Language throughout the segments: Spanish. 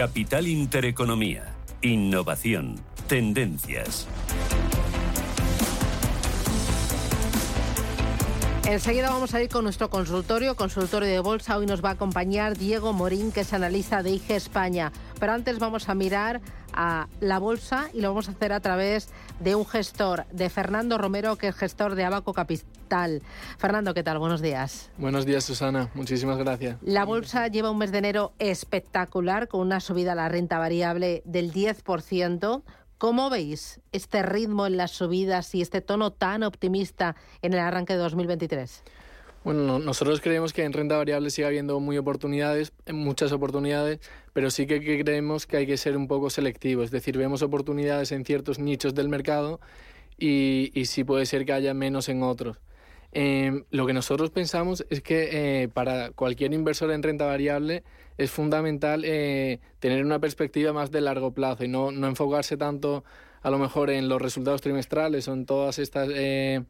Capital Intereconomía. Innovación. Tendencias. Enseguida vamos a ir con nuestro consultorio, consultorio de bolsa. Hoy nos va a acompañar Diego Morín, que es analista de IG España. Pero antes vamos a mirar a la bolsa y lo vamos a hacer a través de un gestor, de Fernando Romero, que es gestor de Abaco Capital. Fernando, ¿qué tal? Buenos días. Buenos días, Susana. Muchísimas gracias. La bolsa lleva un mes de enero espectacular, con una subida a la renta variable del 10%. ¿Cómo veis este ritmo en las subidas y este tono tan optimista en el arranque de 2023? Bueno, nosotros creemos que en renta variable sigue habiendo muy oportunidades, muchas oportunidades, pero sí que creemos que hay que ser un poco selectivo. Es decir, vemos oportunidades en ciertos nichos del mercado y, y sí puede ser que haya menos en otros. Eh, lo que nosotros pensamos es que eh, para cualquier inversor en renta variable es fundamental eh, tener una perspectiva más de largo plazo y no, no, enfocarse tanto a lo mejor en los resultados trimestrales o en todas estas eh,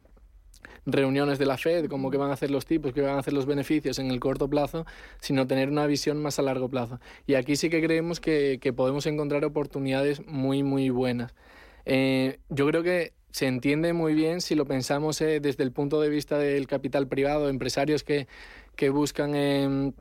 reuniones de la Fed, como que van a hacer los tipos, que van a hacer los beneficios en el corto plazo, sino tener una visión más a largo plazo. Y aquí sí que creemos que, que podemos encontrar oportunidades muy, muy buenas. Eh, yo creo que se entiende muy bien si lo pensamos eh, desde el punto de vista del capital privado, empresarios que, que buscan... Eh,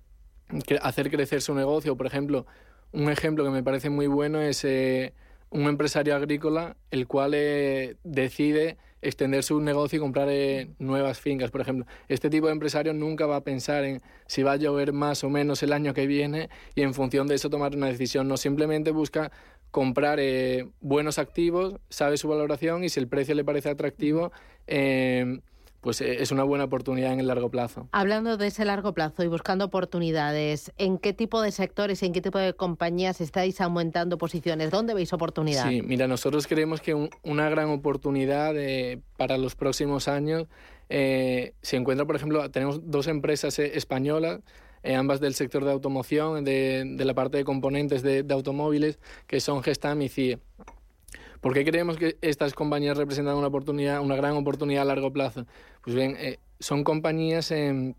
hacer crecer su negocio. Por ejemplo, un ejemplo que me parece muy bueno es eh, un empresario agrícola el cual eh, decide extender su negocio y comprar eh, nuevas fincas, por ejemplo. Este tipo de empresario nunca va a pensar en si va a llover más o menos el año que viene y en función de eso tomar una decisión. No simplemente busca comprar buenos activos, sabe su valoración y si el precio le parece atractivo, pues eh, es una buena oportunidad en el largo plazo. Hablando de ese largo plazo y buscando oportunidades, ¿en qué tipo de sectores y en qué tipo de compañías estáis aumentando posiciones? ¿Dónde veis oportunidad? Sí, mira, nosotros creemos que una gran oportunidad eh, para los próximos años eh, se encuentra, por ejemplo, tenemos dos empresas españolas, ambas del sector de automoción, de, de, la parte de componentes de, de automóviles, que son Gestam y CIE. ¿Por qué creemos que estas compañías representan una oportunidad, una gran oportunidad a largo plazo? Pues bien, eh, son compañías em,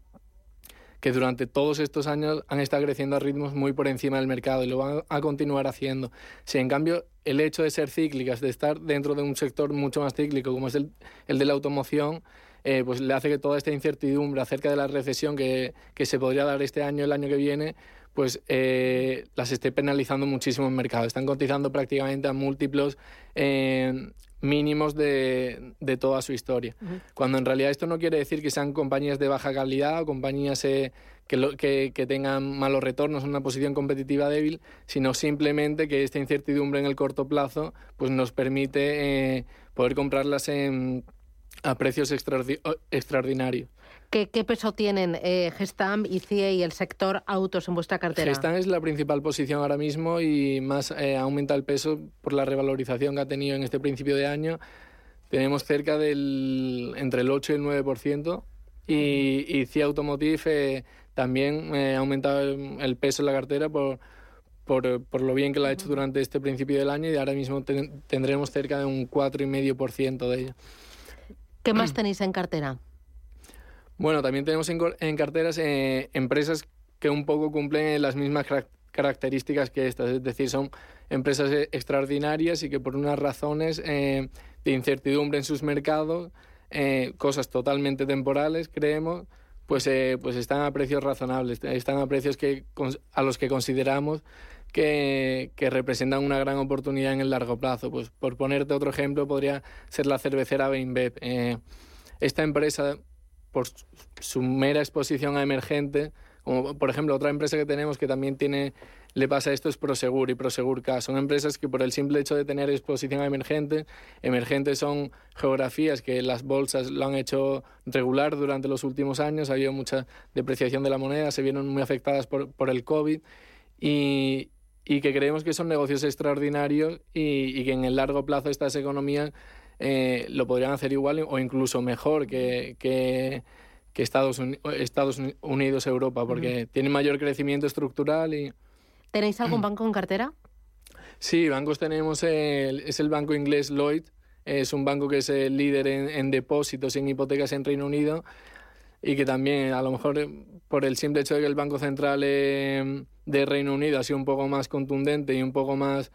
que durante todos estos años han estado creciendo a ritmos muy por encima del mercado y lo van a continuar haciendo. Si en cambio el hecho de ser cíclicas, de estar dentro de un sector mucho más cíclico como es el, el de la automoción, eh, pues le hace que toda esta incertidumbre acerca de la recesión que, que se podría dar este año, el año que viene, pues eh, las esté penalizando muchísimo en el mercado. Están cotizando prácticamente a múltiplos eh, mínimos de, de, toda su historia. Cuando en realidad esto no quiere decir que sean compañías de baja calidad o compañías eh, que, que, que, tengan malos retornos, una posición competitiva débil, sino simplemente que esta incertidumbre en el corto plazo pues nos permite poder comprarlas en, a precios extraordinarios. ¿Qué, peso tienen eh, Gestam y CIE y el sector autos en vuestra cartera? Gestam es la principal posición ahora mismo y más eh, aumenta el peso por la revalorización que ha tenido en este principio de año. Tenemos cerca del entre el 8 y el 9%. Y, y CIE Automotive eh, también eh, ha aumentado el, peso en la cartera por, por, por, lo bien que lo ha hecho durante este principio del año y ahora mismo ten, tendremos cerca de un 4,5% de ello. ¿Qué más tenéis en cartera? Bueno, también tenemos en, en carteras eh, empresas que un poco cumplen las mismas características que estas, es decir, son empresas eh, extraordinarias y que por unas razones eh, de incertidumbre en sus mercados, eh, cosas totalmente temporales, creemos, pues, pues están a precios razonables, están a precios que, a los que consideramos que, que, representan una gran oportunidad en el largo plazo. Pues por ponerte otro ejemplo, podría ser la cervecera Beinbev. Eh, esta empresa por su mera exposición a emergente, como por ejemplo otra empresa que tenemos que también tiene le pasa esto es Prosegur y Prosegur K. Son empresas que por el simple hecho de tener exposición a emergente, emergentes son geografías que las bolsas lo han hecho regular durante los últimos años, ha habido mucha depreciación de la moneda, se vieron muy afectadas por, por el COVID y, y, que creemos que son negocios extraordinarios y, y, que en el largo plazo estas economías eh, lo podrían hacer igual o incluso mejor que, que que Estados, Estados Unidos, Europa, porque tienen mayor crecimiento estructural y ¿Tenéis algún banco en cartera? Sí, bancos tenemos, el, es el banco inglés Lloyd, es un banco que es el líder en, depósitos y en hipotecas en Reino Unido y que también a lo mejor por el simple hecho de que el Banco Central eh, de Reino Unido ha sido un poco más contundente y un poco más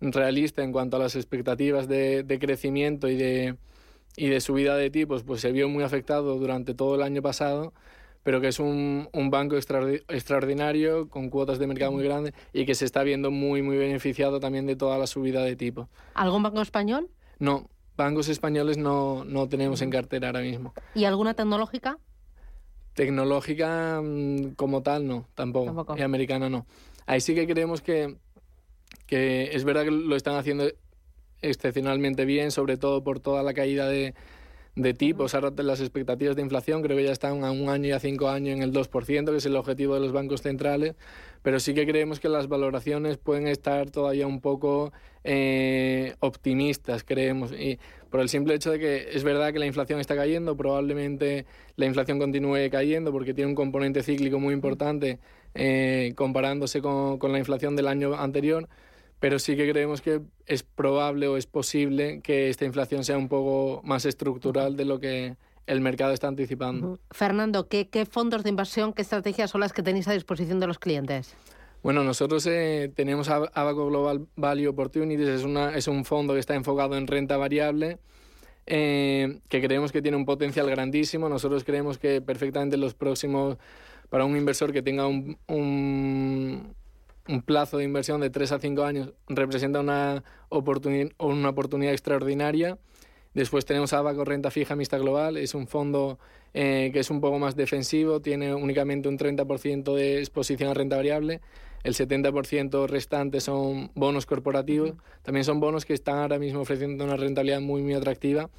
realista en cuanto a las expectativas de, de crecimiento y de, y de subida de tipos, pues se vio muy afectado durante todo el año pasado pero que es un, un banco extraordinario, con cuotas de mercado muy grandes y que se está viendo muy, muy beneficiado también de toda la subida de tipo. ¿Algún banco español? No, bancos españoles no, no tenemos en cartera ahora mismo. ¿Y alguna tecnológica? Tecnológica mm, como tal, no, tampoco. tampoco. Y americana no. Ahí sí que creemos que, que es verdad que lo están haciendo excepcionalmente bien, sobre todo por toda la caída de, de tipos, ahora las expectativas de inflación creo que ya están a un año y a cinco años en el 2%, que es el objetivo de los bancos centrales, pero sí que creemos que las valoraciones pueden estar todavía un poco eh, optimistas, creemos, y por el simple hecho de que es verdad que la inflación está cayendo, probablemente la inflación continúe cayendo porque tiene un componente cíclico muy importante eh, comparándose con, con la inflación del año anterior, pero sí que creemos que es probable o es posible que esta inflación sea un poco más estructural de lo que el mercado está anticipando. Fernando, ¿qué, fondos de inversión, qué estrategias son las que tenéis a disposición de los clientes? Bueno, nosotros eh, tenemos Abaco Global Value Opportunities, es, una, es un fondo que está enfocado en renta variable, eh, que creemos que tiene un potencial grandísimo. Nosotros creemos que perfectamente los próximos, para un inversor que tenga un, un plazo de inversión de 3 a 5 años representa una, oportunidad extraordinaria. Después tenemos Abaco Renta Fija Mixta Global, es un fondo eh, que es un poco más defensivo, tiene únicamente un 30% de exposición a renta variable, el 70% restante son bonos corporativos, también son bonos que están ahora mismo ofreciendo una rentabilidad muy, muy atractiva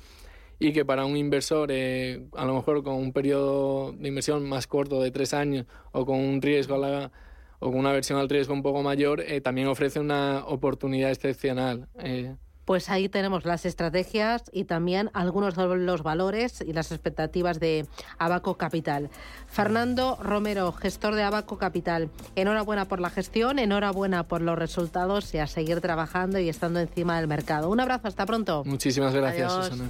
y que para un inversor, eh, a lo mejor con un periodo de inversión más corto de tres años o con un riesgo a la o con una versión al riesgo un poco mayor, eh, también ofrece una oportunidad excepcional. Eh. Pues ahí tenemos las estrategias y también algunos de los valores y las expectativas de Abaco Capital. Fernando Romero, gestor de Abaco Capital, enhorabuena por la gestión, enhorabuena por los resultados y a seguir trabajando y estando encima del mercado. Un abrazo, hasta pronto. Muchísimas gracias, Susana.